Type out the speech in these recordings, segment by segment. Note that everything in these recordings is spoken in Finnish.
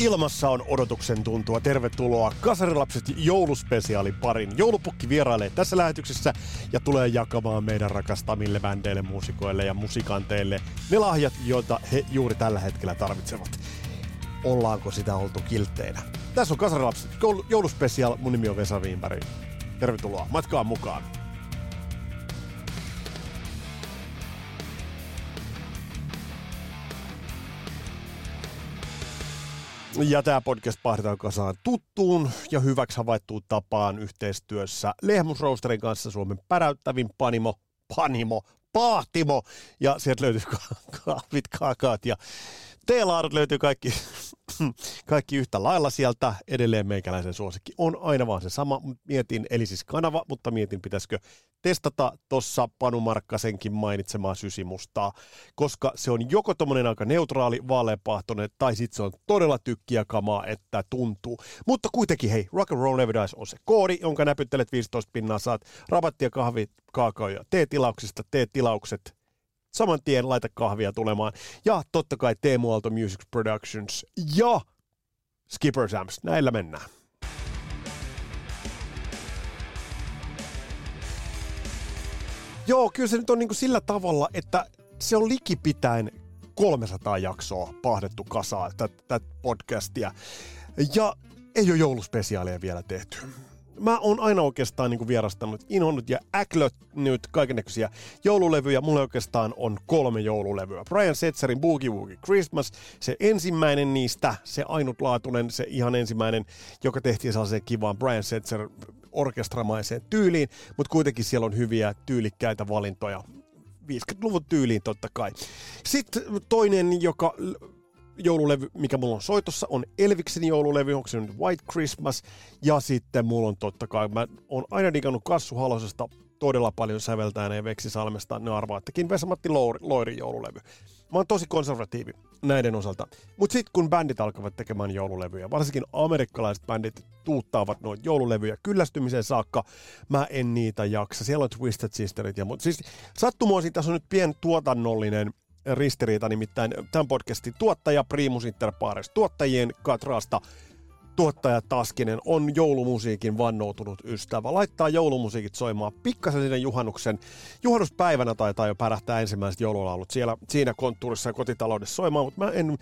Ilmassa on odotuksen tuntua. Tervetuloa Kasarilapset jouluspesiaalin parin. Joulupukki vierailee tässä lähetyksessä ja tulee jakamaan meidän rakastamille bändeille, muusikoille ja musikanteille ne lahjat, joita he juuri tällä hetkellä tarvitsevat. Ollaanko sitä oltu kiltteinä? Tässä on Kasarilapset jouluspesiaal. Mun nimi on Vesa Wienberg. Tervetuloa matkaan mukaan. Ja tämä podcast pahdetaan kasaan tuttuun ja hyväksi havaittuun tapaan yhteistyössä Lehmus Roasterin kanssa Suomen päräyttävin panimo, panimo, pahtimo. Ja sieltä löytyy kahvit, kaakaat ja teelaadut löytyy kaikki, kaikki yhtä lailla sieltä. Edelleen meikäläisen suosikki on aina vaan se sama. Mietin, eli siis kanava, mutta mietin pitäisikö testata tuossa Panu Markkasenkin mainitsemaa sysimustaa, koska se on joko tommonen aika neutraali, vaaleapahtoinen, tai sitten se on todella tykkiä kamaa, että tuntuu. Mutta kuitenkin, hei, Rock and Roll Dies on se koodi, jonka näpyttelet 15 pinnaa, saat rabattia, kahvi, kaakao ja teetilauksista, teet tilaukset saman tien laita kahvia tulemaan. Ja totta kai Teemu Aalto Music Productions ja Skipper Sams. Näillä mennään. Joo, kyllä se nyt on niin sillä tavalla, että se on likipitäen 300 jaksoa pahdettu kasaan tätä podcastia. Ja ei ole jouluspesiaalia vielä tehty mä oon aina oikeastaan niin vierastanut, inhonnut ja äklöt kaikenlaisia joululevyjä. Mulla oikeastaan on kolme joululevyä. Brian Setzerin Boogie Woogie Christmas, se ensimmäinen niistä, se ainutlaatuinen, se ihan ensimmäinen, joka tehtiin sellaiseen kivaan Brian Setzer orkestramaiseen tyyliin, mutta kuitenkin siellä on hyviä tyylikkäitä valintoja 50-luvun tyyliin totta kai. Sitten toinen, joka joululevy, mikä mulla on soitossa, on Elviksen joululevy, onko se nyt White Christmas. Ja sitten mulla on totta kai, mä oon aina digannut Kassu Halosesta todella paljon säveltäjänä ja Veksi Salmesta, ne arvaa, ettekin Vesamatti Loirin joululevy. Mä oon tosi konservatiivi näiden osalta. Mutta sitten kun bändit alkavat tekemään joululevyjä, varsinkin amerikkalaiset bändit tuuttaavat noita joululevyjä kyllästymiseen saakka, mä en niitä jaksa. Siellä on Twisted Sisterit ja muut. Siis sattumoisin tässä on nyt pien tuotannollinen ristiriita, nimittäin tämän podcastin tuottaja Primus Inter Pares, tuottajien katrasta tuottaja Taskinen on joulumusiikin vannoutunut ystävä. Laittaa joulumusiikit soimaan pikkasen sinne juhannuksen. Juhannuspäivänä taitaa jo pärähtää ensimmäiset joululaulut siellä, siinä konttuurissa ja kotitaloudessa soimaan, mutta mä en...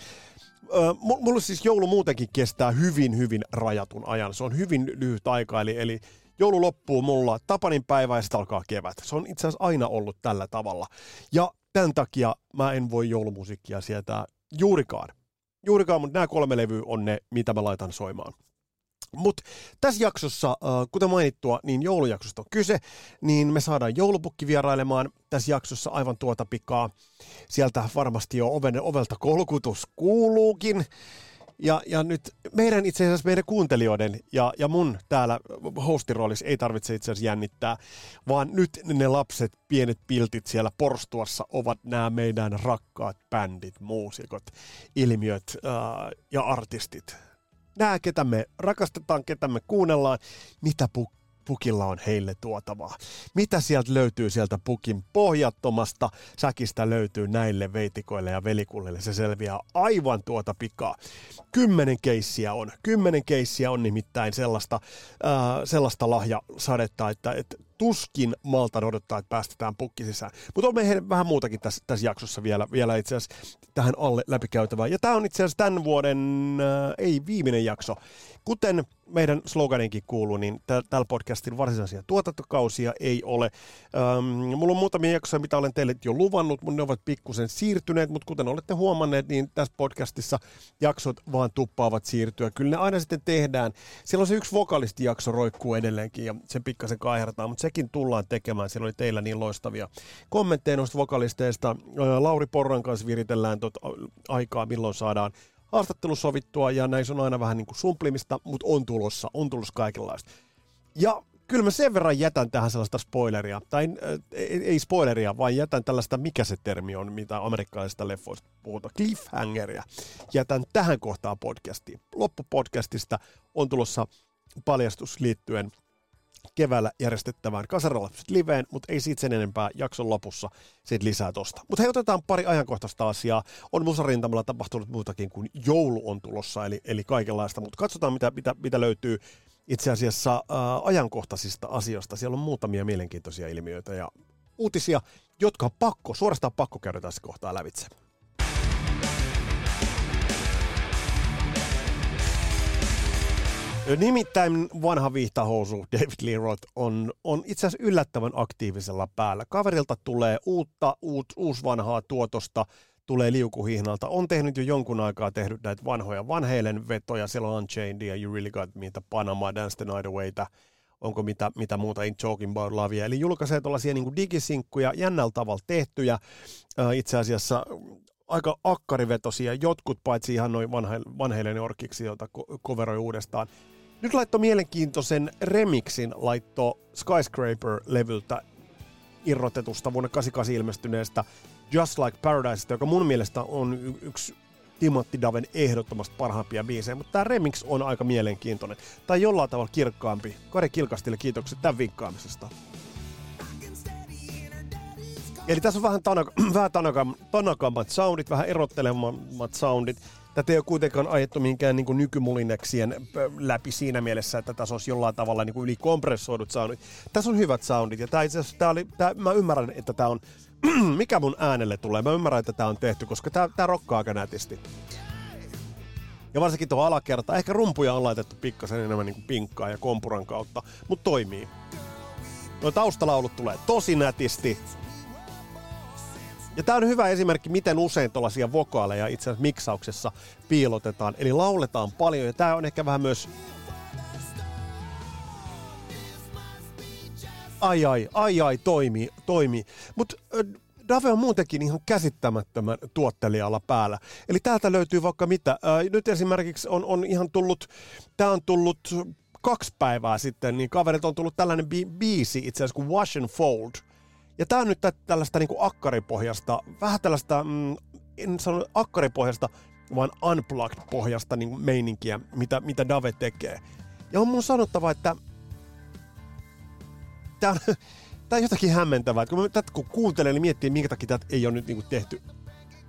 Mulla siis joulu muutenkin kestää hyvin, hyvin rajatun ajan. Se on hyvin lyhyt aika, eli, eli joulu loppuu mulla Tapanin päivä ja sitten alkaa kevät. Se on itse asiassa aina ollut tällä tavalla. Ja tämän takia mä en voi joulumusiikkia sieltä juurikaan. Juurikaan, mutta nämä kolme levyä on ne, mitä mä laitan soimaan. Mutta tässä jaksossa, kuten mainittua, niin joulujaksosta on kyse, niin me saadaan joulupukki vierailemaan tässä jaksossa aivan tuota pikaa. Sieltä varmasti jo oven, ovelta kolkutus kuuluukin. Ja, ja nyt meidän itse asiassa meidän kuuntelijoiden ja, ja mun täällä hostiroolissa ei tarvitse itse asiassa jännittää, vaan nyt ne lapset, pienet piltit siellä porstuassa ovat nämä meidän rakkaat bändit, muusikot, ilmiöt ää, ja artistit. Nämä, ketä me rakastetaan, ketä me kuunnellaan, mitä pu- pukilla on heille tuotavaa. Mitä sieltä löytyy sieltä pukin pohjattomasta säkistä löytyy näille veitikoille ja velikullille. Se selviää aivan tuota pikaa. Kymmenen keissiä on. Kymmenen keissiä on nimittäin sellaista, äh, sellaista lahjasadetta, että, että tuskin malta odottaa, että päästetään pukki sisään. Mutta on meidän vähän muutakin tässä, tässä jaksossa vielä, vielä itse asiassa tähän alle läpikäytävää. Ja tämä on itse asiassa tämän vuoden, äh, ei viimeinen jakso. Kuten meidän sloganinkin kuuluu, niin tällä podcastin varsinaisia tuotantokausia ei ole. Ähm, mulla on muutamia jaksoja, mitä olen teille jo luvannut, mutta ne ovat pikkusen siirtyneet, mutta kuten olette huomanneet, niin tässä podcastissa jaksot vaan tuppaavat siirtyä. Kyllä ne aina sitten tehdään. Siellä on se yksi vokalistijakso roikkuu edelleenkin ja sen pikkasen kaihertaa, mutta sekin tullaan tekemään. Siellä oli teillä niin loistavia kommentteja noista vokalisteista. Lauri Porran kanssa viritellään tot aikaa, milloin saadaan haastattelu sovittua ja näissä on aina vähän niin kuin sumplimista, mutta on tulossa, on tulossa kaikenlaista. Ja kyllä mä sen verran jätän tähän sellaista spoileria, tai äh, ei, ei spoileria, vaan jätän tällaista, mikä se termi on, mitä amerikkalaisista leffoista puhutaan, cliffhangeria. Jätän tähän kohtaan podcastiin. Loppupodcastista on tulossa paljastus liittyen keväällä järjestettävään Kasaralapset liveen, mutta ei siitä sen enempää jakson lopussa siitä lisää tosta. Mutta hei, otetaan pari ajankohtaista asiaa. On musarintamalla tapahtunut muutakin kuin joulu on tulossa, eli, eli kaikenlaista, mutta katsotaan mitä, mitä, mitä löytyy itse asiassa äh, ajankohtaisista asioista. Siellä on muutamia mielenkiintoisia ilmiöitä ja uutisia, jotka on pakko, suorastaan pakko käydä tässä kohtaa lävitse. Nimittäin vanha vihtahousu David Lee Roth on, on itse asiassa yllättävän aktiivisella päällä. Kaverilta tulee uutta, uut, vanhaa tuotosta, tulee liukuhihnalta. On tehnyt jo jonkun aikaa tehnyt näitä vanhoja vanheilen vetoja. Siellä on Unchained ja You Really Got Me, Panama, Dance the Night Awayta. Onko mitä, mitä muuta In Talking About Lovea. Eli julkaisee tuollaisia niin digisinkkuja, jännällä tavalla tehtyjä. itse asiassa aika akkarivetosia, jotkut paitsi ihan noin vanhe, vanheille orkiksi, joita coveroi uudestaan. Nyt laitto mielenkiintoisen remixin, laitto Skyscraper-levyltä irrotetusta vuonna 88 ilmestyneestä Just Like Paradise, joka mun mielestä on y- yksi Timothy Daven ehdottomasti parhaimpia biisejä, mutta tämä remix on aika mielenkiintoinen. Tai jollain tavalla kirkkaampi. Kari Kilkastille kiitokset tämän vinkkaamisesta. Eli tässä on vähän, tanaka, vähän tanaka, tanakammat soundit, vähän erottelemat soundit. Tätä ei ole kuitenkaan ajettu minkään niin nykymulineksien läpi siinä mielessä, että tässä olisi jollain tavalla niin kuin yli kompressoidut soundit. Tässä on hyvät soundit ja tämä itse asiassa, tämä oli, tämä, mä ymmärrän, että tämä on, mikä mun äänelle tulee, mä ymmärrän, että tämä on tehty, koska tämä, tämä rokkaa aika nätisti. Ja varsinkin tuo alakerta, ehkä rumpuja on laitettu pikkasen enemmän niin pinkkaa ja kompuran kautta, mutta toimii. Nuo taustalaulut tulee tosi nätisti, ja tämä on hyvä esimerkki, miten usein tuollaisia vokaaleja itse asiassa miksauksessa piilotetaan. Eli lauletaan paljon, ja tämä on ehkä vähän myös... Ai ai, ai ai, toimii, toimii. Mutta Dave on muutenkin ihan käsittämättömän tuottelijalla päällä. Eli täältä löytyy vaikka mitä. Nyt esimerkiksi on, on ihan tullut, tämä on tullut kaksi päivää sitten, niin kaverit on tullut tällainen bi- biisi itse asiassa kuin Wash and Fold – ja tää on nyt tällaista niinku akkaripohjasta, vähän tällaista, mm, en sano akkaripohjasta, vaan unplugged-pohjasta niinku meininkiä, mitä, mitä Dave tekee. Ja on mun sanottava, että tää on, tää on jotakin hämmentävää. Kun, mä, tätä, kun kuuntelen, niin miettii, minkä takia tätä ei ole nyt niinku tehty.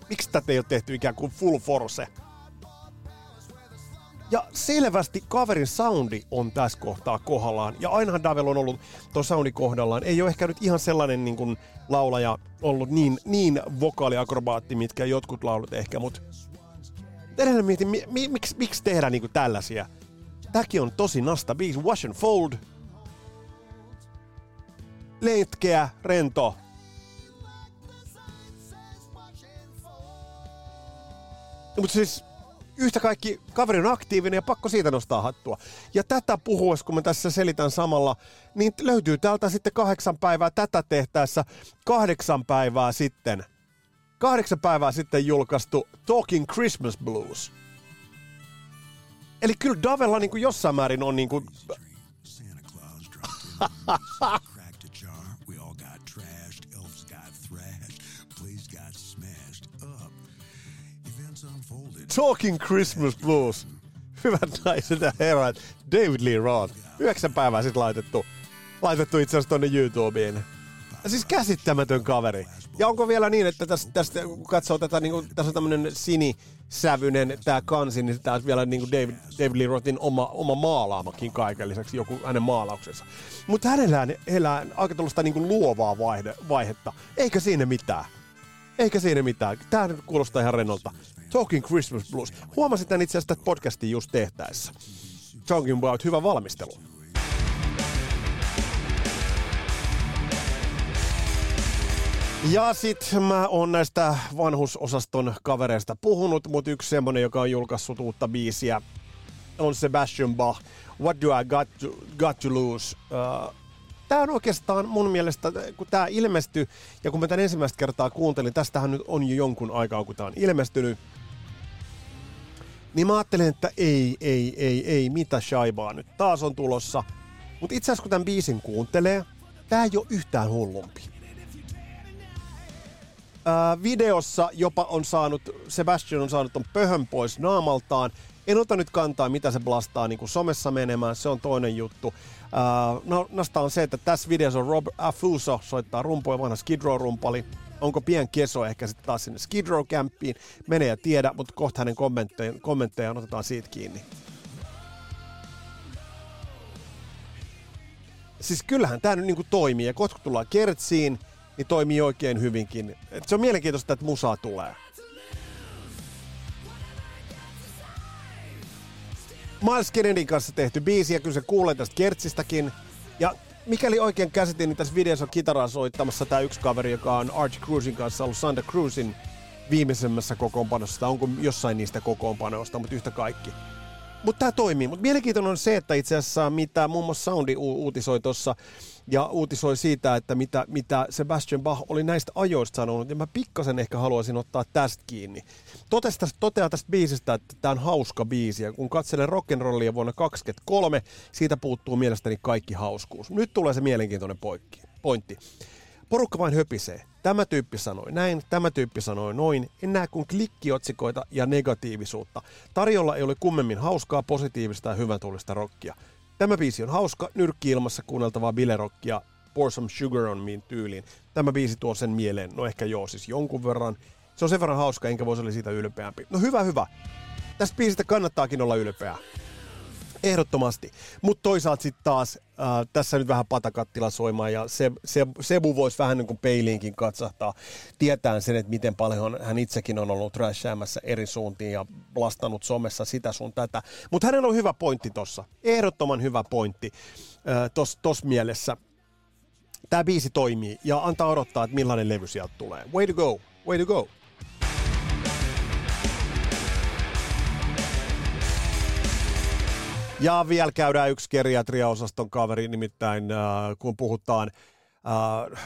Miksi tätä ei ole tehty ikään kuin full force? Ja selvästi kaverin soundi on tässä kohtaa kohdallaan. Ja ainahan Davel on ollut tuon soundi kohdallaan. Ei ole ehkä nyt ihan sellainen niin kuin laulaja ollut niin, niin vokaaliakrobaatti, mitkä jotkut laulut ehkä, mutta edelleen mietin, mi, mi, miksi, miksi tehdään niin tällaisia. Tämäkin on tosi nasta biisi. Wash and Fold. Leitkeä, rento. Mutta siis yhtä kaikki kaveri on aktiivinen ja pakko siitä nostaa hattua. Ja tätä puhuessa, kun mä tässä selitän samalla, niin löytyy täältä sitten kahdeksan päivää tätä tehtäessä kahdeksan päivää sitten. Kahdeksan päivää sitten julkaistu Talking Christmas Blues. Eli kyllä Davella niin kuin jossain määrin on niin kuin... Talking Christmas Blues. Hyvät naiset ja herrat, David Lee Roth. Yhdeksän päivää sitten laitettu, laitettu itse asiassa tonne YouTubeen. Siis käsittämätön kaveri. Ja onko vielä niin, että tästä, tästä kun katsoo tätä, niin kuin, tässä on tämmöinen sinisävyinen tämä kansi, niin tämä on vielä niin kuin David, David Lee Rothin oma, oma maalaamakin kaiken lisäksi, joku hänen maalauksensa. Mutta hänellä elää aika tuollaista niin luovaa vaihde, vaihetta. Eikä siinä mitään. Eikä siinä mitään. Tämä kuulostaa ihan rennolta. Talking Christmas Blues. Huomasin tämän itse asiassa podcastin just tehtäessä. Talking about hyvä valmistelu. Ja sit mä oon näistä vanhusosaston kavereista puhunut, mutta yksi semmonen, joka on julkaissut uutta biisiä, on Sebastian Bach. What do I got to, got to lose? Uh, tämä on oikeastaan mun mielestä, kun tämä ilmestyi, ja kun mä tämän ensimmäistä kertaa kuuntelin, tästähän nyt on jo jonkun aikaa, kun tämä on ilmestynyt, niin mä ajattelin, että ei, ei, ei, ei, mitä shaibaa nyt taas on tulossa. Mutta itse asiassa kun tämän biisin kuuntelee, tää ei ole yhtään hullumpi. Ää, videossa jopa on saanut, Sebastian on saanut ton pöhön pois naamaltaan. En ota nyt kantaa, mitä se blastaa niin kuin somessa menemään, se on toinen juttu. No, nosta on se, että tässä videossa on Rob Afuso soittaa rumpoja, vanha Skid Row-rumpali. Onko pien keso ehkä sitten taas sinne Skid Row-kämppiin? Mene ja tiedä, mutta kohta hänen kommenttejaan, kommenttejaan otetaan siitä kiinni. Siis kyllähän tämä nyt niinku toimii, ja kohta kun tullaan kertsiin, niin toimii oikein hyvinkin. Et se on mielenkiintoista, että musaa tulee. Miles Kennedyn kanssa tehty biisi, ja kyllä se kuulee tästä kertsistäkin. Ja mikäli oikein käsitin, niin tässä videossa on kitaraa soittamassa tämä yksi kaveri, joka on Arch Cruisin kanssa ollut Santa Cruzin viimeisemmässä kokoonpanossa, tai onko jossain niistä kokoonpanoista, mutta yhtä kaikki. Mutta tämä toimii. Mutta mielenkiintoinen on se, että itse asiassa mitä muun muassa Soundi u- uutisoi tuossa, ja uutisoi siitä, että mitä, mitä Sebastian Bach oli näistä ajoista sanonut, ja mä pikkasen ehkä haluaisin ottaa tästä kiinni. Toteaa tästä, toteaa tästä biisistä, että tämä on hauska biisi, ja kun katselen rock'n'rollia vuonna 2023, siitä puuttuu mielestäni kaikki hauskuus. Nyt tulee se mielenkiintoinen poikki, pointti. Porukka vain höpisee. Tämä tyyppi sanoi näin, tämä tyyppi sanoi noin. En näe kuin klikkiotsikoita ja negatiivisuutta. Tarjolla ei ole kummemmin hauskaa, positiivista ja hyvän tuulista rockia. Tämä biisi on hauska, nyrkki ilmassa kuunneltavaa bilerockia, Pour Some Sugar on Me tyyliin. Tämä biisi tuo sen mieleen, no ehkä joo, siis jonkun verran. Se on sen verran hauska, enkä voisi olla siitä ylpeämpi. No hyvä, hyvä. Tästä biisistä kannattaakin olla ylpeä. Ehdottomasti. Mutta toisaalta sitten taas äh, tässä nyt vähän patakattila soimaan ja se, se, Sebu voisi vähän niin kuin peiliinkin katsahtaa. Tietään sen, että miten paljon hän itsekin on ollut trashäämässä eri suuntiin ja blastanut somessa sitä sun tätä. Mutta hänellä on hyvä pointti tossa. Ehdottoman hyvä pointti äh, tos, tos mielessä. Tämä biisi toimii ja antaa odottaa, että millainen levy sieltä tulee. Way to go, way to go. Ja vielä käydään yksi geriatriaosaston kaveri, nimittäin äh, kun puhutaan äh,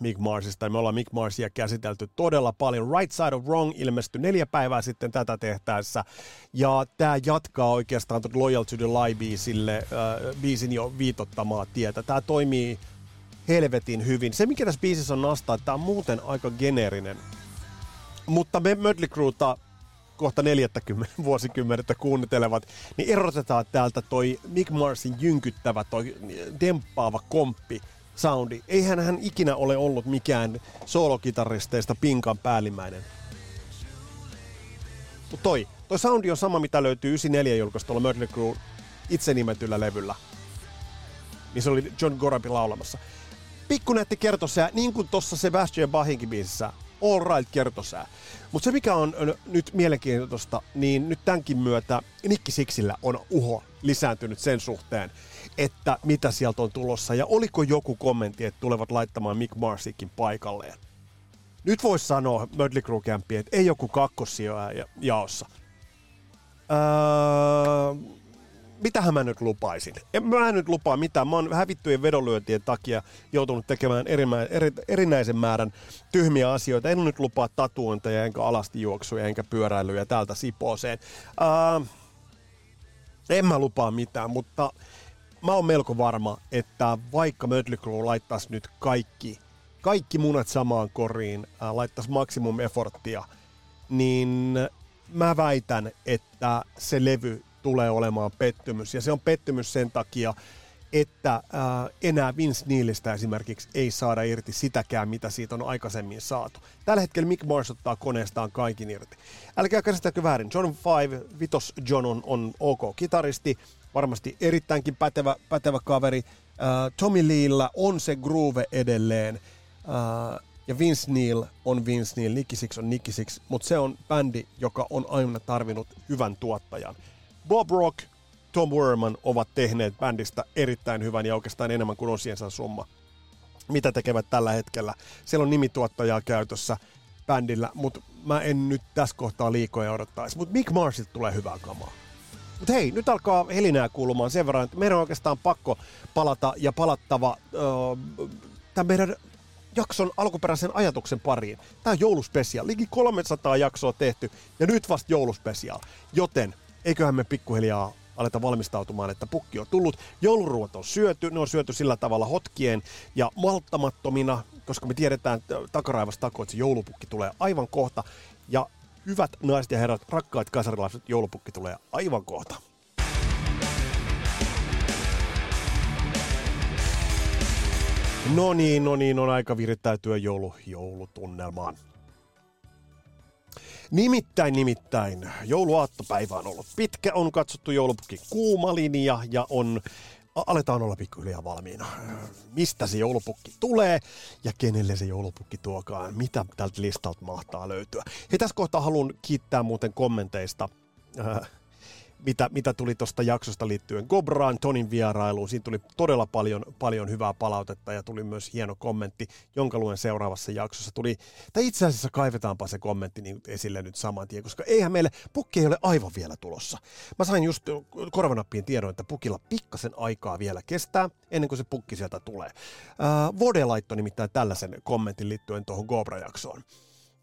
Mick Marsista, me ollaan Mick Marsia käsitelty todella paljon. Right Side of Wrong ilmestyi neljä päivää sitten tätä tehtäessä, ja tämä jatkaa oikeastaan Loyal to the Lie-biisille, äh, biisin jo viitottamaa tietä. Tämä toimii helvetin hyvin. Se, mikä tässä biisissä on nastaa, että tämä on muuten aika geneerinen. Mutta me Mötley kohta 40 vuosikymmenettä kuuntelevat, niin erotetaan täältä toi Mick Marsin jynkyttävä, toi demppaava komppi soundi. Eihän hän ikinä ole ollut mikään soolokitaristeista pinkan päällimmäinen. Mutta toi, toi soundi on sama, mitä löytyy 94 julkaistulla Mötley Crue itse nimetyllä levyllä. Niin se oli John Gorabi laulamassa. Pikkunätti kertosää, niin kuin tuossa Sebastian Bachinkin biisissä, all right kertosää. Mutta se mikä on nyt mielenkiintoista, niin nyt tämänkin myötä Nikki Sixillä on uho lisääntynyt sen suhteen, että mitä sieltä on tulossa ja oliko joku kommentti, että tulevat laittamaan Mick Marsikin paikalleen. Nyt voisi sanoa Campiin, että ei joku kakkossijoja jaossa. Öö, mitähän mä nyt lupaisin? En mä nyt lupaa mitään. Mä oon hävittyjen vedonlyöntien takia joutunut tekemään erimä, eri, erinäisen määrän tyhmiä asioita. En nyt lupaa tatuointeja, enkä alastijuoksuja, enkä pyöräilyjä täältä Sipooseen. Uh, en mä lupaa mitään, mutta mä oon melko varma, että vaikka Mötley Crue laittaisi nyt kaikki, kaikki munat samaan koriin, uh, laittaisi maksimum efforttia, niin mä väitän, että se levy tulee olemaan pettymys. Ja se on pettymys sen takia, että äh, enää Vince Neilistä esimerkiksi ei saada irti sitäkään, mitä siitä on aikaisemmin saatu. Tällä hetkellä Mick Mars ottaa koneestaan kaikin irti. Älkää käsittäkö väärin, John Five, Vitos John on, on ok kitaristi, varmasti erittäinkin pätevä, pätevä kaveri. Äh, Tommy Leella on se groove edelleen. Äh, ja Vince Neil on Vince Neil, Nicky Six on Nicky Six, mutta se on bändi, joka on aina tarvinnut hyvän tuottajan. Bob Rock, Tom Werman ovat tehneet bändistä erittäin hyvän ja oikeastaan enemmän kuin osiensa summa. Mitä tekevät tällä hetkellä? Siellä on nimituottajaa käytössä bändillä, mutta mä en nyt tässä kohtaa liikoja odottaisi. Mutta Mick Marsilta tulee hyvää kamaa. Mutta hei, nyt alkaa helinää kuulumaan sen verran, että meidän on oikeastaan pakko palata ja palattava uh, tämän meidän jakson alkuperäisen ajatuksen pariin. Tämä on jouluspesiaali. Liki 300 jaksoa tehty ja nyt vasta jouluspesiaali. Joten eiköhän me pikkuhiljaa aletaan valmistautumaan, että pukki on tullut. Jouluruot on syöty, ne on syöty sillä tavalla hotkien ja malttamattomina, koska me tiedetään takaraivasta tako, että se joulupukki tulee aivan kohta. Ja hyvät naiset ja herrat, rakkaat kasarilaiset, joulupukki tulee aivan kohta. No niin, no niin, on aika virittäytyä joulu, joulutunnelmaan. Nimittäin, nimittäin, jouluaattopäivä on ollut pitkä, on katsottu joulupukin kuuma linja ja on aletaan olla pikkuhiljaa valmiina. Mistä se joulupukki tulee ja kenelle se joulupukki tuokaan, mitä tältä listalta mahtaa löytyä. Hei, tässä kohtaa haluan kiittää muuten kommenteista. Äh, mitä, mitä tuli tuosta jaksosta liittyen Gobraan, Tonin vierailuun. Siinä tuli todella paljon, paljon hyvää palautetta ja tuli myös hieno kommentti, jonka luen seuraavassa jaksossa. Tuli, tai itse asiassa kaivetaanpa se kommentti niin esille nyt saman tien, koska eihän meille, pukki ei ole aivan vielä tulossa. Mä sain just korvanappiin tiedon, että pukilla pikkasen aikaa vielä kestää, ennen kuin se pukki sieltä tulee. Äh, Vode laittoi nimittäin tällaisen kommentin liittyen tuohon Gobra-jaksoon.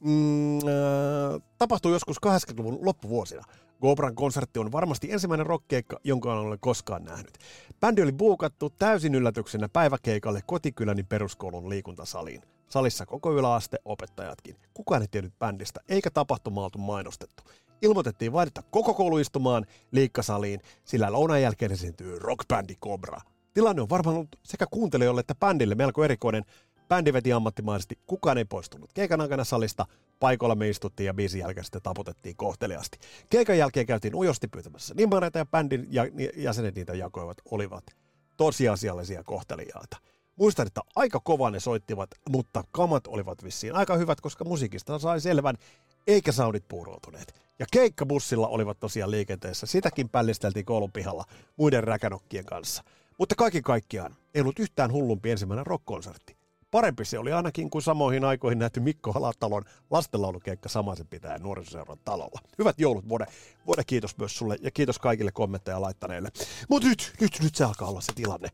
Mm, äh, tapahtui joskus 80-luvun loppuvuosina. Gobran konsertti on varmasti ensimmäinen rockkeikka, jonka olen koskaan nähnyt. Bändi oli buukattu täysin yllätyksenä päiväkeikalle kotikyläni peruskoulun liikuntasaliin. Salissa koko yläaste opettajatkin. Kukaan ei tiennyt bändistä, eikä tapahtuma oltu mainostettu. Ilmoitettiin vain, että koko koulu istumaan liikkasaliin, sillä lounan jälkeen esiintyy rockbändi Cobra. Tilanne on varmaan ollut sekä kuuntelijoille että bändille melko erikoinen, Bändi veti ammattimaisesti, kukaan ei poistunut. Keikan aikana salista paikoilla me istuttiin ja biisin jälkeen sitten taputettiin kohteliasti. Keikan jälkeen käytiin ujosti pyytämässä nimareita ja bändin jäsenet niitä jakoivat olivat tosiasiallisia kohtelijaita. Muistan, että aika kova ne soittivat, mutta kamat olivat vissiin aika hyvät, koska musiikista sai selvän, eikä saudit puuroutuneet. Ja keikkabussilla olivat tosiaan liikenteessä. Sitäkin pällisteltiin koulun pihalla muiden räkänokkien kanssa. Mutta kaiken kaikkiaan ei ollut yhtään hullumpi ensimmäinen rockkonsertti. Parempi se oli ainakin kuin samoihin aikoihin nähty Mikko Halatalon lastenlaulukeikka samaisen pitää nuorisoseuran talolla. Hyvät joulut, Vode. Vode, kiitos myös sulle ja kiitos kaikille kommentteja laittaneille. Mutta nyt, nyt, nyt se alkaa olla se tilanne.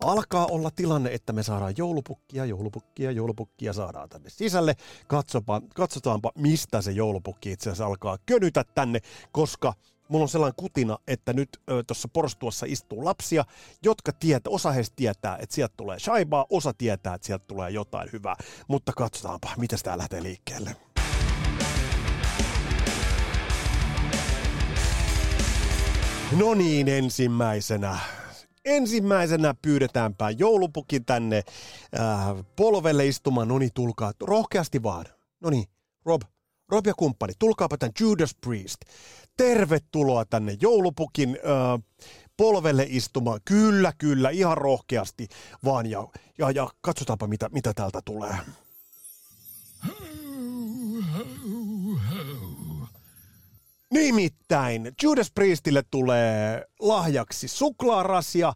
Alkaa olla tilanne, että me saadaan joulupukkia, joulupukkia, joulupukkia saadaan tänne sisälle. Katsopa, katsotaanpa, mistä se joulupukki itse asiassa alkaa könytä tänne, koska mulla on sellainen kutina, että nyt tuossa porstuassa istuu lapsia, jotka tietää, osa heistä tietää, että sieltä tulee shaibaa, osa tietää, että sieltä tulee jotain hyvää. Mutta katsotaanpa, miten tämä lähtee liikkeelle. No niin, ensimmäisenä ensimmäisenä pyydetäänpä joulupukin tänne äh, polvelle istumaan. No niin, tulkaa rohkeasti vaan. No niin, Rob, Rob ja kumppani, tulkaapa tämän Judas Priest tervetuloa tänne joulupukin äh, polvelle istumaan. Kyllä, kyllä, ihan rohkeasti vaan ja, ja, ja katsotaanpa mitä, mitä täältä tulee. Nimittäin Judas Priestille tulee lahjaksi suklaarasia,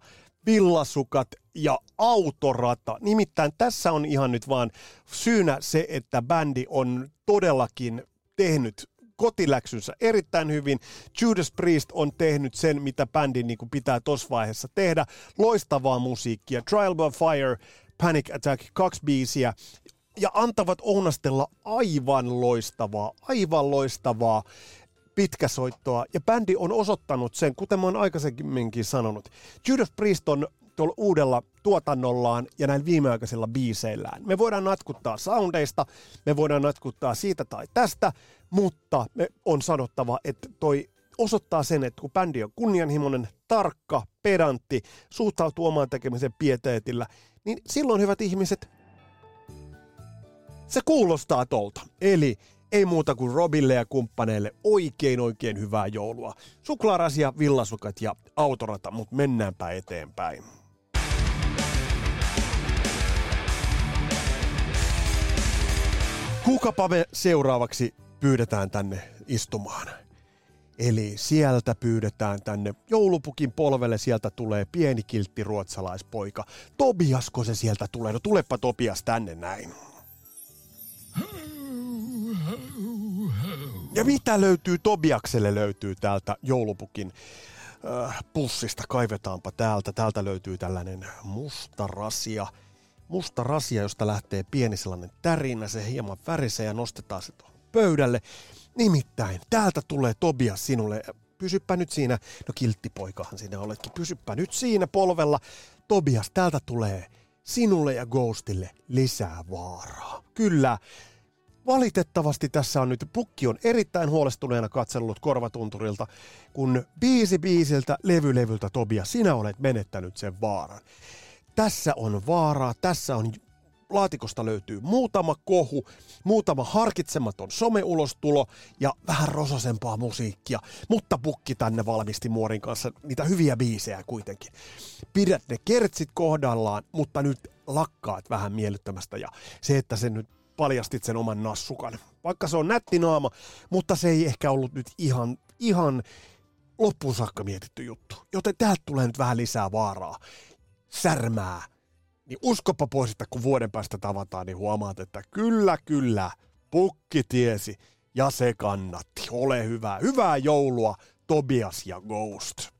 villasukat ja autorata. Nimittäin tässä on ihan nyt vaan syynä se, että bändi on todellakin tehnyt kotiläksynsä erittäin hyvin. Judas Priest on tehnyt sen, mitä bändin niin pitää tuossa vaiheessa tehdä. Loistavaa musiikkia. Trial by Fire, Panic Attack, kaksi biisiä. Ja antavat ounastella aivan loistavaa, aivan loistavaa pitkäsoittoa. Ja bändi on osoittanut sen, kuten mä oon aikaisemminkin sanonut. Judas Priest on tuolla uudella tuotannollaan ja näillä viimeaikaisilla biiseillään. Me voidaan natkuttaa soundeista, me voidaan natkuttaa siitä tai tästä, mutta me on sanottava, että toi osoittaa sen, että kun bändi on kunnianhimoinen, tarkka, pedantti, suhtautuu omaan tekemisen pieteetillä, niin silloin hyvät ihmiset, se kuulostaa tolta. Eli ei muuta kuin Robille ja kumppaneille oikein oikein hyvää joulua. Suklaarasia, villasukat ja autorata, mutta mennäänpä eteenpäin. Kukapa me seuraavaksi pyydetään tänne istumaan? Eli sieltä pyydetään tänne joulupukin polvelle, sieltä tulee pieni kiltti ruotsalaispoika. Tobiasko se sieltä tulee? No tulepa Tobias tänne näin. Ja mitä löytyy Tobiakselle löytyy täältä joulupukin äh, pussista? Kaivetaanpa täältä. Täältä löytyy tällainen musta rasia musta rasia, josta lähtee pieni sellainen tärinä, se hieman värisee ja nostetaan se tuohon pöydälle. Nimittäin, täältä tulee Tobias sinulle pysyppä nyt siinä, no kilttipoikahan sinä oletkin, pysyppä nyt siinä polvella. Tobias, täältä tulee sinulle ja Ghostille lisää vaaraa. Kyllä, valitettavasti tässä on nyt, Pukki on erittäin huolestuneena katsellut korvatunturilta, kun biisi biisiltä, levy levyltä Tobias, sinä olet menettänyt sen vaaran. Tässä on vaaraa, tässä on laatikosta löytyy muutama kohu, muutama harkitsematon someulostulo ja vähän rosasempaa musiikkia, mutta pukki tänne valmisti Muorin kanssa niitä hyviä biisejä kuitenkin. Pidät ne kertsit kohdallaan, mutta nyt lakkaat vähän miellyttämästä ja se, että se nyt paljastit sen oman nassukan. Vaikka se on nätti naama, mutta se ei ehkä ollut nyt ihan, ihan loppuun saakka mietitty juttu. Joten täältä tulee nyt vähän lisää vaaraa, särmää, niin uskopa pois, että kun vuoden päästä tavataan, niin huomaat, että kyllä, kyllä, pukki tiesi ja se kannatti. Ole hyvä. Hyvää joulua, Tobias ja Ghost.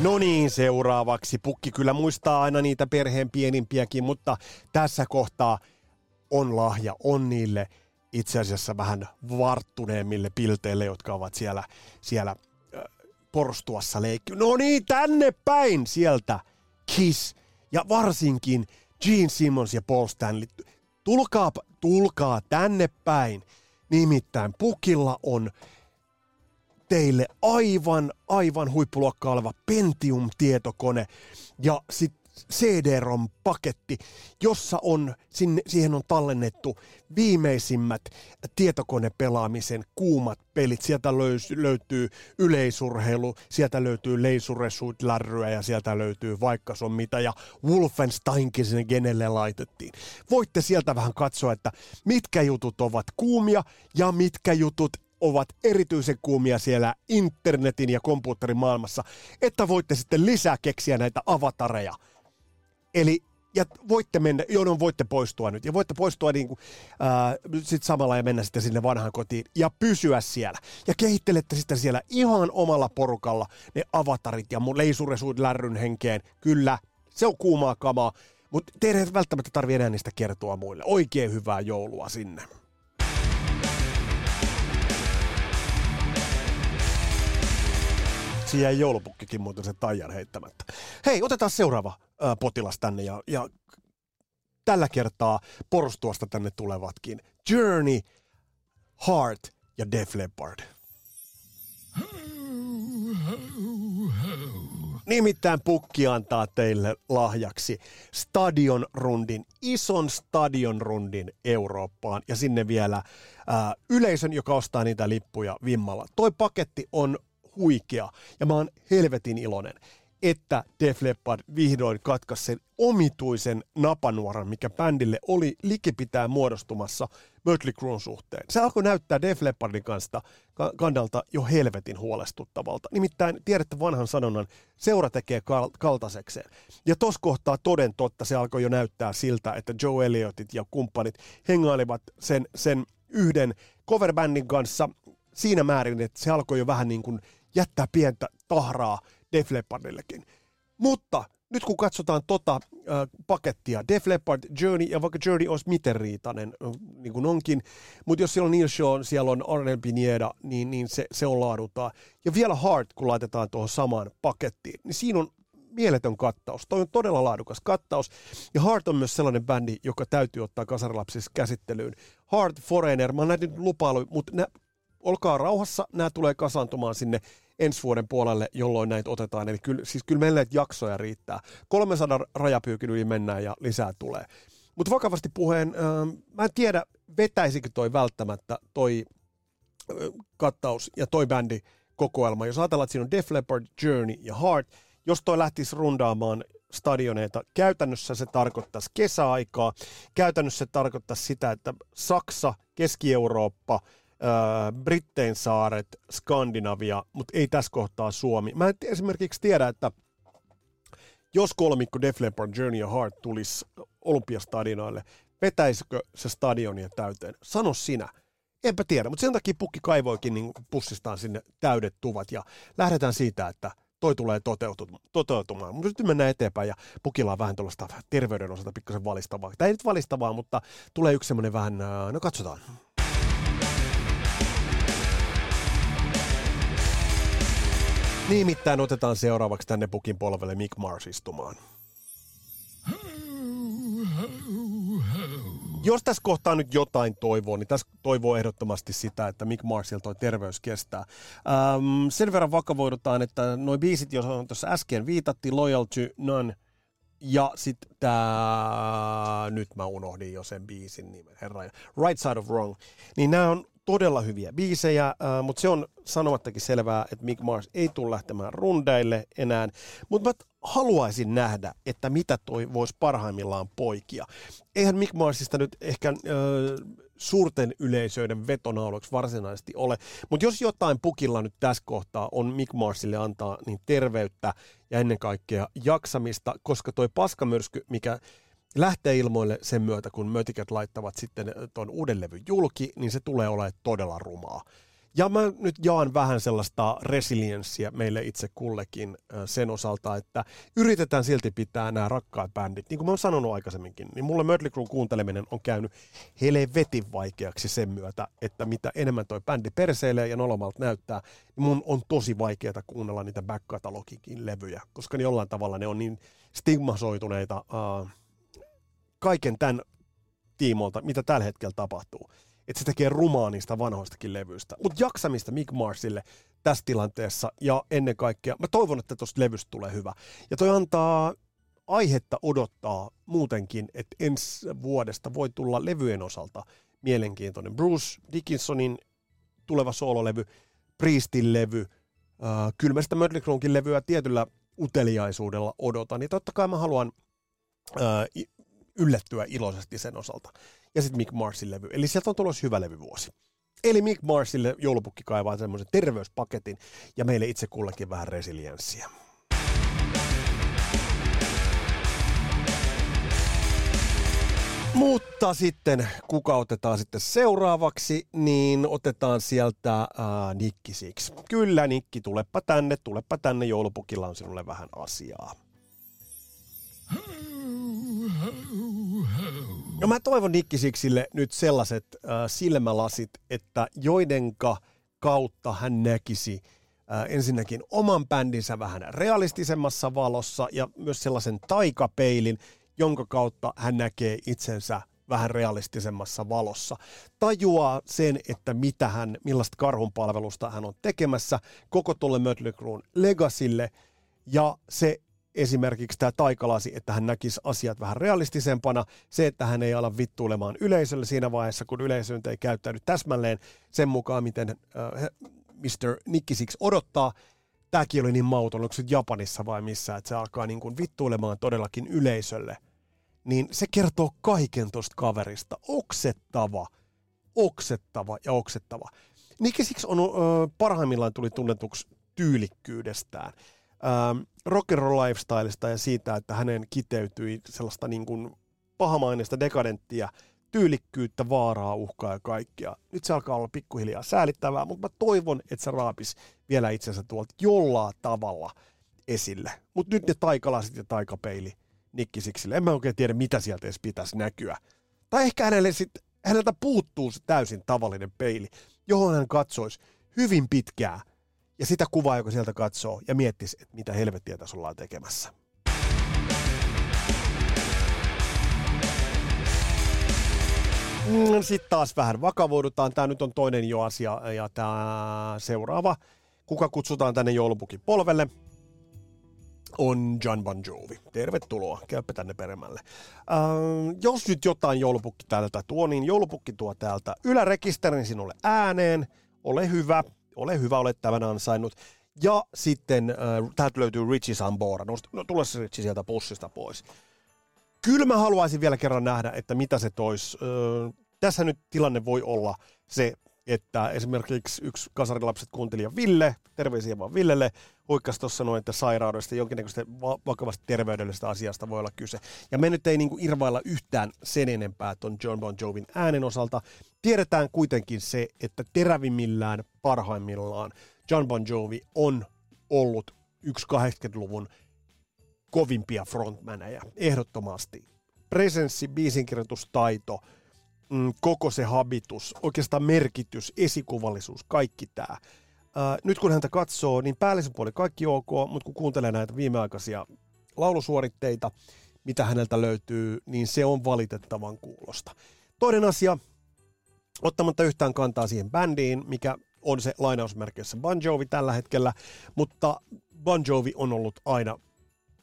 No niin, seuraavaksi. Pukki kyllä muistaa aina niitä perheen pienimpiäkin, mutta tässä kohtaa on lahja, on niille itse asiassa vähän varttuneemmille pilteille, jotka ovat siellä, siellä porstuassa leikki. No niin, tänne päin sieltä Kiss ja varsinkin Gene Simmons ja Paul Stanley. Tulkaa, tulkaa tänne päin. Nimittäin Pukilla on teille aivan, aivan huippuluokkaa oleva Pentium-tietokone. Ja sitten CD-ROM-paketti, jossa on, sinne, siihen on tallennettu viimeisimmät tietokonepelaamisen kuumat pelit. Sieltä löys, löytyy yleisurheilu, sieltä löytyy leisuressuit lärryä ja sieltä löytyy vaikka on mitä ja Wolfensteinkin sinne genelle laitettiin. Voitte sieltä vähän katsoa, että mitkä jutut ovat kuumia ja mitkä jutut ovat erityisen kuumia siellä internetin ja kompuutterin maailmassa, että voitte sitten lisää keksiä näitä avatareja – Eli ja voitte mennä, joudun voitte poistua nyt, ja voitte poistua niin kuin, ää, sit samalla ja mennä sitten sinne vanhaan kotiin ja pysyä siellä. Ja kehittelette sitten siellä ihan omalla porukalla ne avatarit ja mun leisuresuut lärryn henkeen. Kyllä, se on kuumaa kamaa, mutta teidän ei välttämättä tarvitse enää niistä kertoa muille. Oikein hyvää joulua sinne. Siinä jäi joulupukkikin muuten se taijan heittämättä. Hei, otetaan seuraava potilas tänne ja, ja tällä kertaa porstuasta tänne tulevatkin. Journey, Heart ja Def Leppard. Nimittäin pukki antaa teille lahjaksi stadion rundin, ison stadion rundin Eurooppaan ja sinne vielä ää, yleisön, joka ostaa niitä lippuja vimmalla. Toi paketti on huikea ja mä oon helvetin iloinen, että Def Leppard vihdoin katkaisi sen omituisen napanuoran, mikä bändille oli likipitää muodostumassa Mötley Cruen suhteen. Se alkoi näyttää Def Leppardin kanssa kandalta jo helvetin huolestuttavalta. Nimittäin tiedätte vanhan sanonnan, seura tekee kal- kaltaisekseen. Ja tos kohtaa toden totta se alkoi jo näyttää siltä, että Joe Elliotit ja kumppanit hengailivat sen, sen yhden coverbändin kanssa siinä määrin, että se alkoi jo vähän niin kuin jättää pientä tahraa Def Leppardillekin. Mutta nyt kun katsotaan tota äh, pakettia, Def Leppard, Journey, ja vaikka Journey olisi miten riitainen, niin kuin onkin, mutta jos siellä on Neil Sean, siellä on Arnel Pineda, niin, niin se, se on laadultaan. Ja vielä Heart, kun laitetaan tuohon samaan pakettiin, niin siinä on mieletön kattaus. Toi on todella laadukas kattaus. Ja Heart on myös sellainen bändi, joka täytyy ottaa kasarilapsissa käsittelyyn. Heart, Foreigner, mä oon näitä nyt lupailu, mutta nä, olkaa rauhassa, nämä tulee kasantumaan sinne ensi vuoden puolelle, jolloin näitä otetaan. Eli kyllä, siis kyllä meillä näitä jaksoja riittää. 300 rajapyykin yli mennään ja lisää tulee. Mutta vakavasti puheen, äh, mä en tiedä, vetäisikö toi välttämättä toi äh, kattaus ja toi bändi kokoelma. Jos ajatellaan, että siinä on Def Leppard, Journey ja Heart, jos toi lähtisi rundaamaan stadioneita, käytännössä se tarkoittaisi kesäaikaa, käytännössä se tarkoittaisi sitä, että Saksa, Keski-Eurooppa – Brittein saaret, Skandinavia, mutta ei tässä kohtaa Suomi. Mä en esimerkiksi tiedä, että jos kolmikko Def Leppard, Journey ja Heart tulisi Olympiastadionoille, vetäisikö se stadionia täyteen? Sano sinä. Enpä tiedä, mutta sen takia pukki kaivoikin niin pussistaan sinne täydet tuvat ja lähdetään siitä, että toi tulee toteutumaan. Mutta nyt mennään eteenpäin ja pukilla on vähän tuollaista terveyden osalta pikkasen valistavaa. Tai ei nyt valistavaa, mutta tulee yksi semmoinen vähän, no katsotaan. Nimittäin otetaan seuraavaksi tänne pukin polvelle Mick Mars istumaan. Jos tässä kohtaa nyt jotain toivoa, niin tässä toivoo ehdottomasti sitä, että Mick Marsil toi terveys kestää. Ähm, sen verran vakavoidutaan, että noin biisit, on tuossa äsken viitattiin, Loyal to None, ja sitten tämä, nyt mä unohdin jo sen biisin nimen, herra, Right Side of Wrong, niin nämä on todella hyviä biisejä, äh, mutta se on sanomattakin selvää, että Mick Mars ei tule lähtemään rundeille enää. Mutta mä haluaisin nähdä, että mitä toi voisi parhaimmillaan poikia. Eihän Mick Marsista nyt ehkä äh, suurten yleisöiden vetonauloksi varsinaisesti ole, mutta jos jotain pukilla nyt tässä kohtaa on Mick Marsille antaa, niin terveyttä ja ennen kaikkea jaksamista, koska toi paskamyrsky, mikä lähtee ilmoille sen myötä, kun mötikät laittavat sitten tuon uuden levyn julki, niin se tulee olemaan todella rumaa. Ja mä nyt jaan vähän sellaista resilienssiä meille itse kullekin sen osalta, että yritetään silti pitää nämä rakkaat bändit. Niin kuin mä oon sanonut aikaisemminkin, niin mulle Mötley Crue kuunteleminen on käynyt helvetin vaikeaksi sen myötä, että mitä enemmän toi bändi perseilee ja nolomalta näyttää, niin mun on tosi vaikeaa kuunnella niitä back levyjä, koska niin jollain tavalla ne on niin stigmasoituneita uh, kaiken tämän tiimolta, mitä tällä hetkellä tapahtuu. Että se tekee rumaa niistä vanhoistakin levyistä. Mutta jaksamista Mick Marsille tässä tilanteessa ja ennen kaikkea, mä toivon, että tuosta levystä tulee hyvä. Ja toi antaa aihetta odottaa muutenkin, että ensi vuodesta voi tulla levyjen osalta mielenkiintoinen. Bruce Dickinsonin tuleva soololevy, Priestin levy, äh, kyllä mä sitä Mötley levyä tietyllä uteliaisuudella odotan. Ja totta kai mä haluan äh, yllättyä iloisesti sen osalta. Ja sitten Mick Marsin levy. Eli sieltä on tulossa hyvä levyvuosi. Eli Mick Marsille joulupukki kaivaa semmoisen terveyspaketin ja meille itse kullekin vähän resilienssiä. Mutta sitten, kuka otetaan sitten seuraavaksi, niin otetaan sieltä äh, Nikki Six. Kyllä Nikki, tulepa tänne, tulepa tänne, joulupukilla on sinulle vähän asiaa. No mä toivon Nikkisiksille nyt sellaiset äh, silmälasit, että joidenka kautta hän näkisi äh, ensinnäkin oman bändinsä vähän realistisemmassa valossa ja myös sellaisen taikapeilin, jonka kautta hän näkee itsensä vähän realistisemmassa valossa. Tajuaa sen, että mitä hän, millaista karhunpalvelusta hän on tekemässä koko tuolle Mötley Cruen Legacylle, ja se esimerkiksi tämä taikalasi, että hän näkisi asiat vähän realistisempana, se, että hän ei ala vittuilemaan yleisölle siinä vaiheessa, kun yleisö ei käyttäydy täsmälleen sen mukaan, miten äh, Mr. Nicky Six odottaa. Tämäkin oli niin mauton, onko se Japanissa vai missä, että se alkaa niin kuin vittuilemaan todellakin yleisölle. Niin se kertoo kaiken tuosta kaverista. Oksettava, oksettava ja oksettava. Nicky Six on, äh, parhaimmillaan tuli tunnetuksi tyylikkyydestään ähm, rock'n'roll lifestylesta ja siitä, että hänen kiteytyi sellaista niin kuin pahamaineista dekadenttia, tyylikkyyttä, vaaraa, uhkaa ja kaikkea. Nyt se alkaa olla pikkuhiljaa säälittävää, mutta mä toivon, että se raapis vielä itsensä tuolta jollain tavalla esille. Mutta nyt ne taikalasit ja taikapeili Nikkisiksille. En mä oikein tiedä, mitä sieltä edes pitäisi näkyä. Tai ehkä hänelle sit, häneltä puuttuu se täysin tavallinen peili, johon hän katsoisi hyvin pitkää ja sitä kuvaa, joka sieltä katsoo ja miettisi, että mitä helvettiä tässä ollaan tekemässä. Mm, Sitten taas vähän vakavoidutaan. Tämä nyt on toinen jo asia ja tämä seuraava, kuka kutsutaan tänne joulupukin polvelle, on John Bon Jovi. Tervetuloa, käypä tänne peremälle. Ähm, jos nyt jotain joulupukki täältä tuo, niin joulupukki tuo täältä ylärekisterin sinulle ääneen. Ole hyvä, ole hyvä, olet tämän ansainnut. Ja sitten äh, täältä löytyy Richie Sambora. No, no tule se Richie sieltä pussista pois. Kyllä mä haluaisin vielä kerran nähdä, että mitä se tois. Äh, tässä nyt tilanne voi olla se, että esimerkiksi yksi kasarilapset kuuntelija Ville, terveisiä vaan Villelle, huikkasi tuossa noin, että sairaudesta, jonkinnäköistä vakavasta terveydellisestä asiasta voi olla kyse. Ja me nyt ei niinku irvailla yhtään sen enempää tuon John Bon Jovin äänen osalta. Tiedetään kuitenkin se, että terävimmillään, parhaimmillaan John Bon Jovi on ollut yksi 80-luvun kovimpia frontmaneja, ehdottomasti. Presenssi, biisinkirjoitustaito, mm, koko se habitus, oikeastaan merkitys, esikuvallisuus, kaikki tämä. nyt kun häntä katsoo, niin päällisen puoli kaikki ok, mutta kun kuuntelee näitä viimeaikaisia laulusuoritteita, mitä häneltä löytyy, niin se on valitettavan kuulosta. Toinen asia, ottamatta yhtään kantaa siihen bändiin, mikä on se lainausmerkeissä Bon Jovi tällä hetkellä, mutta Bon Jovi on ollut aina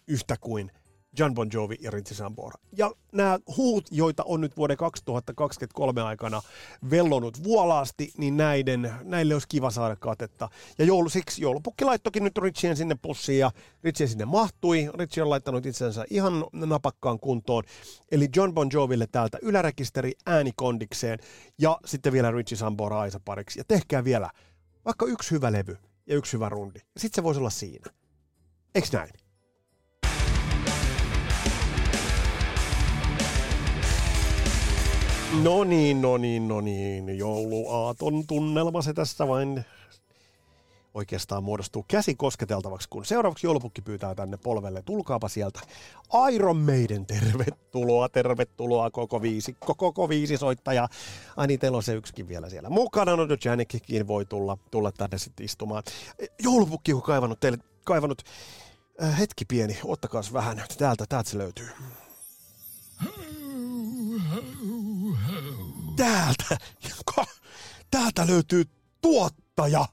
yhtä kuin John Bon Jovi ja Rinzi Sambora. Ja nämä huut, joita on nyt vuoden 2023 aikana vellonut vuolaasti, niin näiden, näille olisi kiva saada katetta. Ja joulu, siksi joulupukki laittokin nyt Richien sinne pussiin ja Richie sinne mahtui. Richie on laittanut itsensä ihan napakkaan kuntoon. Eli John Bon Joville täältä ylärekisteri äänikondikseen ja sitten vielä Richie Sambora Aisa pariksi. Ja tehkää vielä vaikka yksi hyvä levy ja yksi hyvä rundi. Sitten se voisi olla siinä. Eikö näin? No niin, no niin, no niin. Jouluaaton tunnelma se tässä vain oikeastaan muodostuu käsi kosketeltavaksi, kun seuraavaksi joulupukki pyytää tänne polvelle. Tulkaapa sieltä Iron Maiden, tervetuloa, tervetuloa koko viisi, koko, viisi soittaja. Ai niin, teillä on se yksikin vielä siellä mukana, no Janikkikin voi tulla, tulla tänne sitten istumaan. Joulupukki on kaivannut teille, kaivannut, äh, hetki pieni, ottakaa vähän, täältä, täältä se löytyy. Täältä, täältä löytyy tuottaja.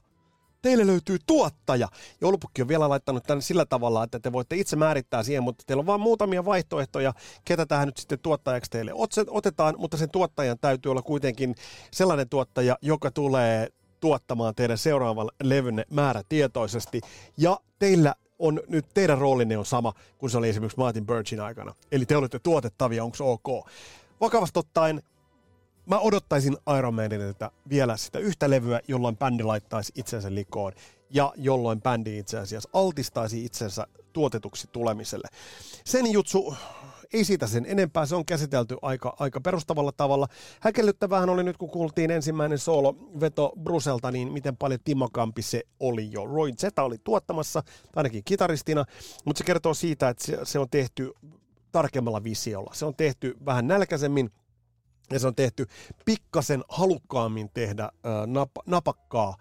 Teille löytyy tuottaja. Joulupukki on vielä laittanut tänne sillä tavalla, että te voitte itse määrittää siihen, mutta teillä on vain muutamia vaihtoehtoja, ketä tähän nyt sitten tuottajaksi teille otetaan, mutta sen tuottajan täytyy olla kuitenkin sellainen tuottaja, joka tulee tuottamaan teidän seuraavan levynne määrätietoisesti. Ja teillä on nyt teidän roolinne on sama kuin se oli esimerkiksi Martin Birchin aikana. Eli te olette tuotettavia, onko ok? Vakavasti ottaen mä odottaisin Iron Maideniltä vielä sitä yhtä levyä, jolloin bändi laittaisi itsensä likoon ja jolloin bändi itse asiassa altistaisi itsensä tuotetuksi tulemiselle. Sen jutsu, ei siitä sen enempää, se on käsitelty aika, aika perustavalla tavalla. Häkellyttävähän oli nyt, kun kuultiin ensimmäinen solo-veto Bruselta, niin miten paljon timokampi se oli jo. Roy Zeta oli tuottamassa, ainakin kitaristina, mutta se kertoo siitä, että se, se on tehty tarkemmalla visiolla. Se on tehty vähän nälkäisemmin, ja se on tehty pikkasen halukkaammin tehdä äh, nap, napakkaa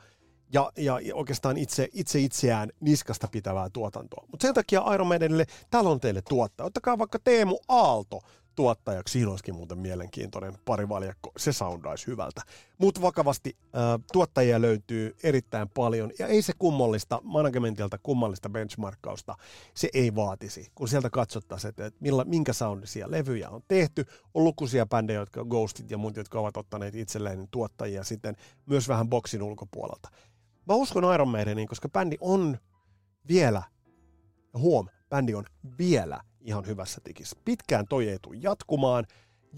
ja, ja, ja oikeastaan itse, itse itseään niskasta pitävää tuotantoa. Mutta sen takia Iron Maidenille täällä on teille tuottaa. Ottakaa vaikka Teemu Aalto tuottajaksi. Siinä olisikin muuten mielenkiintoinen parivaljakko. Se soundaisi hyvältä. Mutta vakavasti äh, tuottajia löytyy erittäin paljon. Ja ei se kummollista, managementilta kummallista benchmarkkausta, se ei vaatisi. Kun sieltä katsottaisiin, että, millä, minkä soundisia levyjä on tehty. On lukuisia bändejä, jotka Ghostit ja muut, jotka ovat ottaneet itselleen tuottajia sitten myös vähän boksin ulkopuolelta. Mä uskon Iron Maideniin, koska bändi on vielä, huom, bändi on vielä ihan hyvässä tikissä. Pitkään toi ei tule jatkumaan,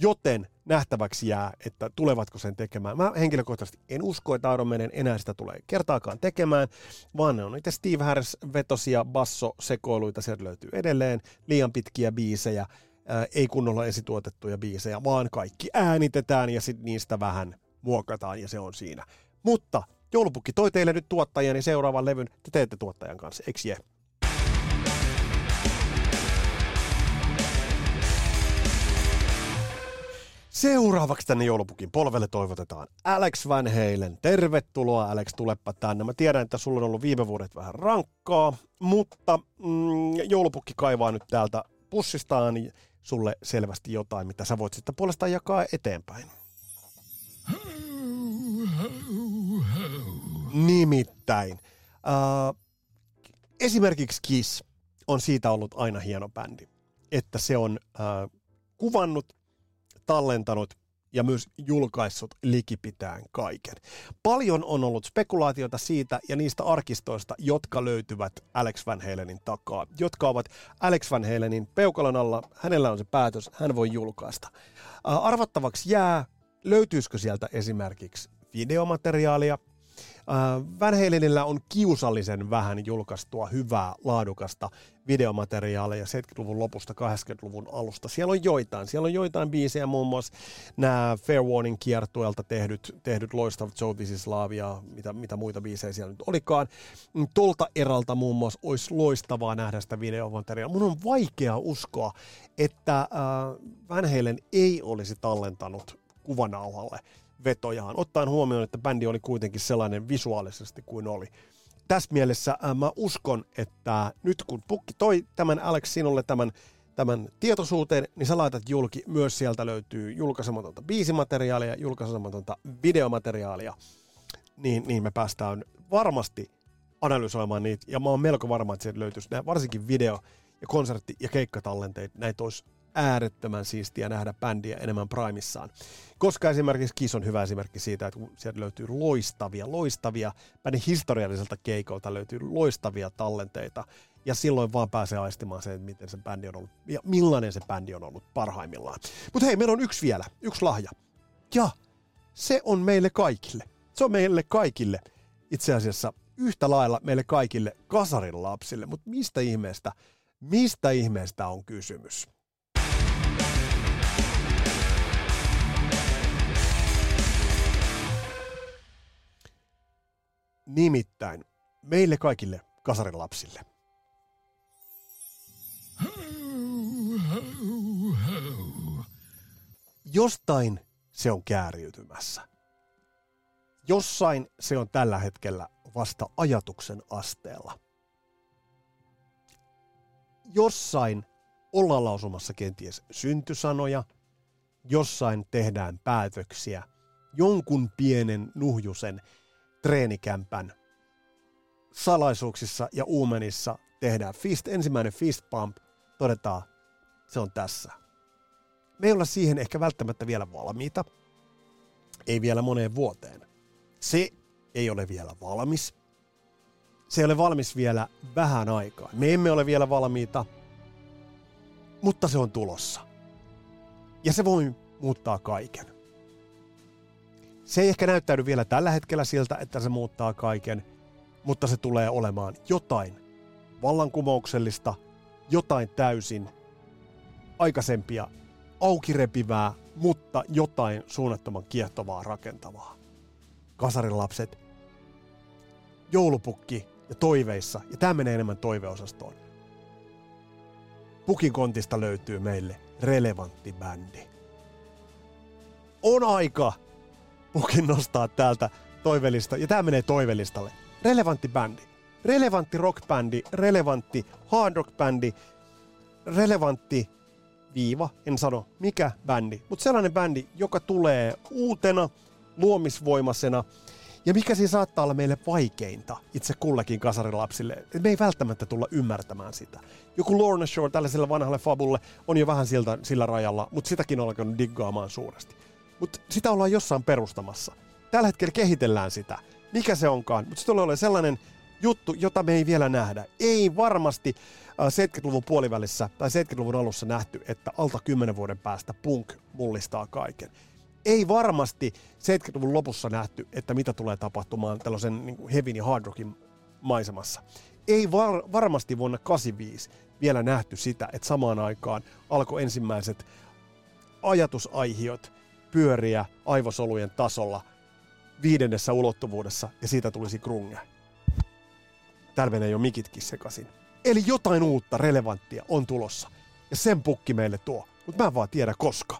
joten nähtäväksi jää, että tulevatko sen tekemään. Mä henkilökohtaisesti en usko, että Iron Maiden enää sitä tulee kertaakaan tekemään, vaan ne on niitä Steve Harris vetosia basso-sekoiluita, sieltä löytyy edelleen, liian pitkiä biisejä, ää, ei kunnolla esituotettuja biisejä, vaan kaikki äänitetään ja sitten niistä vähän muokataan ja se on siinä. Mutta joulupukki toi teille nyt tuottajani niin seuraavan levyn, te teette tuottajan kanssa, eikö je? Seuraavaksi tänne joulupukin polvelle toivotetaan Alex Van Halen. Tervetuloa Alex, tulepa tänne. Mä tiedän, että sulla on ollut viime vuodet vähän rankkaa, mutta mm, joulupukki kaivaa nyt täältä pussistaan sulle selvästi jotain, mitä sä voit sitten puolestaan jakaa eteenpäin. Nimittäin. Äh, esimerkiksi Kiss on siitä ollut aina hieno bändi, että se on äh, kuvannut tallentanut ja myös julkaissut likipitään kaiken. Paljon on ollut spekulaatiota siitä ja niistä arkistoista, jotka löytyvät Alex Van Halenin takaa, jotka ovat Alex Van Halenin peukalon alla. Hänellä on se päätös, hän voi julkaista. Arvattavaksi jää, löytyisikö sieltä esimerkiksi videomateriaalia, Van Halenillä on kiusallisen vähän julkaistua hyvää, laadukasta videomateriaalia 70-luvun lopusta 80-luvun alusta. Siellä on joitain. Siellä on joitain biisejä, muun muassa nämä Fair Warning kiertueelta tehdyt, tehdyt loistavat Joe This is Love ja mitä, mitä muita biisejä siellä nyt olikaan. Tolta eralta muun muassa olisi loistavaa nähdä sitä videomateriaalia. Mun on vaikea uskoa, että äh, Van Halen ei olisi tallentanut kuvanauhalle vetojaan, ottaen huomioon, että bändi oli kuitenkin sellainen visuaalisesti kuin oli. Tässä mielessä äh, mä uskon, että nyt kun Pukki toi tämän Alex sinulle tämän, tämän tietoisuuteen, niin sä laitat julki, myös sieltä löytyy julkaisematonta biisimateriaalia, julkaisematonta videomateriaalia, niin, niin me päästään varmasti analysoimaan niitä, ja mä oon melko varma, että sieltä löytyisi varsinkin video- ja konsertti- ja keikkatallenteita, näitä olisi äärettömän siistiä nähdä bändiä enemmän primissaan. Koska esimerkiksi Kiss on hyvä esimerkki siitä, että sieltä löytyy loistavia, loistavia, bändin historialliselta keikolta löytyy loistavia tallenteita, ja silloin vaan pääsee aistimaan se, että miten se bändi on ollut, ja millainen se bändi on ollut parhaimmillaan. Mutta hei, meillä on yksi vielä, yksi lahja. Ja se on meille kaikille. Se on meille kaikille itse asiassa yhtä lailla meille kaikille kasarin lapsille. Mutta mistä ihmeestä, mistä ihmeestä on kysymys? Nimittäin meille kaikille kasarin lapsille. Jostain se on kääriytymässä. Jossain se on tällä hetkellä vasta ajatuksen asteella. Jossain ollaan lausumassa kenties syntysanoja, jossain tehdään päätöksiä jonkun pienen nuhjusen treenikämpän salaisuuksissa ja uumenissa tehdään fist, ensimmäinen fist pump, todetaan, se on tässä. Me ei olla siihen ehkä välttämättä vielä valmiita, ei vielä moneen vuoteen. Se ei ole vielä valmis. Se ei ole valmis vielä vähän aikaa. Me emme ole vielä valmiita, mutta se on tulossa. Ja se voi muuttaa kaiken. Se ei ehkä näyttäydy vielä tällä hetkellä siltä, että se muuttaa kaiken, mutta se tulee olemaan jotain vallankumouksellista, jotain täysin aikaisempia aukirepivää, mutta jotain suunnattoman kiehtovaa rakentavaa. Kasarin lapset, joulupukki ja toiveissa, ja tämä menee enemmän toiveosastoon. Pukin kontista löytyy meille relevantti bändi. On aika pukin nostaa täältä toivelista, ja tämä menee toivelistalle. Relevantti bändi. Relevantti rockbändi, relevantti hard rock bändi, relevantti viiva, en sano mikä bändi, mutta sellainen bändi, joka tulee uutena, luomisvoimasena, ja mikä siinä saattaa olla meille vaikeinta itse kullakin kasarilapsille, että me ei välttämättä tulla ymmärtämään sitä. Joku Lorna Shore tällaiselle vanhalle fabulle on jo vähän siltä, sillä rajalla, mutta sitäkin alkanut diggaamaan suuresti. Mutta sitä ollaan jossain perustamassa. Tällä hetkellä kehitellään sitä. Mikä se onkaan. Mutta se tulee sellainen juttu, jota me ei vielä nähdä. Ei varmasti 70-luvun äh, puolivälissä tai 70-luvun alussa nähty, että alta 10 vuoden päästä punk mullistaa kaiken. Ei varmasti 70-luvun lopussa nähty, että mitä tulee tapahtumaan tällaisen niin heavy ja hard rockin maisemassa. Ei var- varmasti vuonna 85 vielä nähty sitä, että samaan aikaan alkoi ensimmäiset ajatusaihiot pyöriä aivosolujen tasolla viidennessä ulottuvuudessa ja siitä tulisi grunge. Täällä menee jo mikitkin sekaisin. Eli jotain uutta, relevanttia on tulossa. Ja sen pukki meille tuo. Mutta mä en vaan tiedä koska.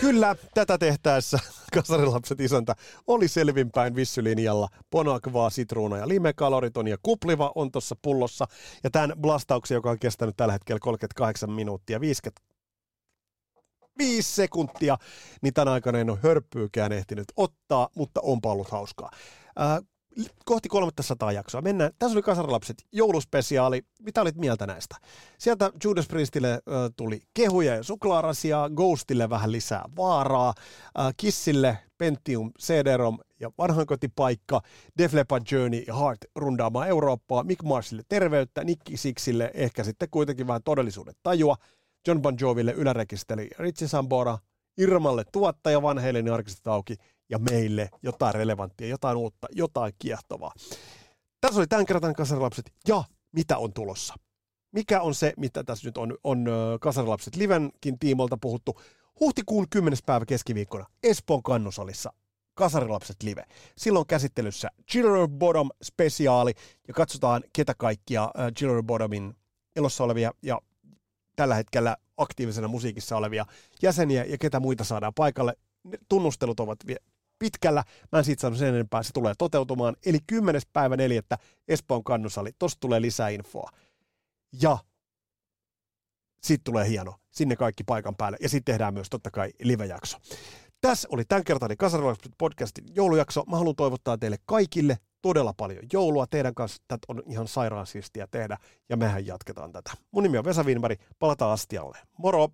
Kyllä, tätä tehtäessä kasarilapset isäntä oli selvinpäin vissylinjalla. Ponakvaa, sitruuna ja limekaloriton ja kupliva on tuossa pullossa. Ja tämän blastauksen, joka on kestänyt tällä hetkellä 38 minuuttia 55 sekuntia, niin tämän aikana en ole hörppyykään ehtinyt ottaa, mutta onpa ollut hauskaa. Äh, kohti 300 jaksoa. Mennään. Tässä oli Kasarilapset jouluspesiaali. Mitä olit mieltä näistä? Sieltä Judas Priestille tuli kehuja ja suklaarasia, Ghostille vähän lisää vaaraa, Kissille Pentium, CD-ROM ja vanhainkotipaikka, Def Leppard Journey ja Heart rundaamaan Eurooppaa, Mick Marsille terveyttä, Nick Sixille ehkä sitten kuitenkin vähän todellisuuden tajua, John Bon Joville ylärekisteri Richie Sambora Irmalle tuottaja, vanheille arkistet auki ja meille jotain relevanttia, jotain uutta, jotain kiehtovaa. Tässä oli tämän kerran kasarilapset ja mitä on tulossa. Mikä on se, mitä tässä nyt on, on kasarilapset Livenkin tiimolta puhuttu. Huhtikuun 10. päivä keskiviikkona Espoon kannusalissa Kasarilapset live. Silloin käsittelyssä Chiller Bottom spesiaali ja katsotaan ketä kaikkia Chiller Bottomin elossa olevia ja tällä hetkellä aktiivisena musiikissa olevia jäseniä ja ketä muita saadaan paikalle. Ne tunnustelut ovat pitkällä. Mä en siitä sano sen enempää, se tulee toteutumaan. Eli 10. päivä 4. Espoon kannusali, tosta tulee lisää infoa. Ja sitten tulee hieno, sinne kaikki paikan päälle. Ja sitten tehdään myös totta kai live-jakso. Tässä oli tämänkertainen Kasarilaiset podcastin joulujakso. Mä haluan toivottaa teille kaikille todella paljon joulua. Teidän kanssa tätä on ihan sairaan siistiä tehdä ja mehän jatketaan tätä. Mun nimi on Vesa Wienberg. Palataan astialle. Moro!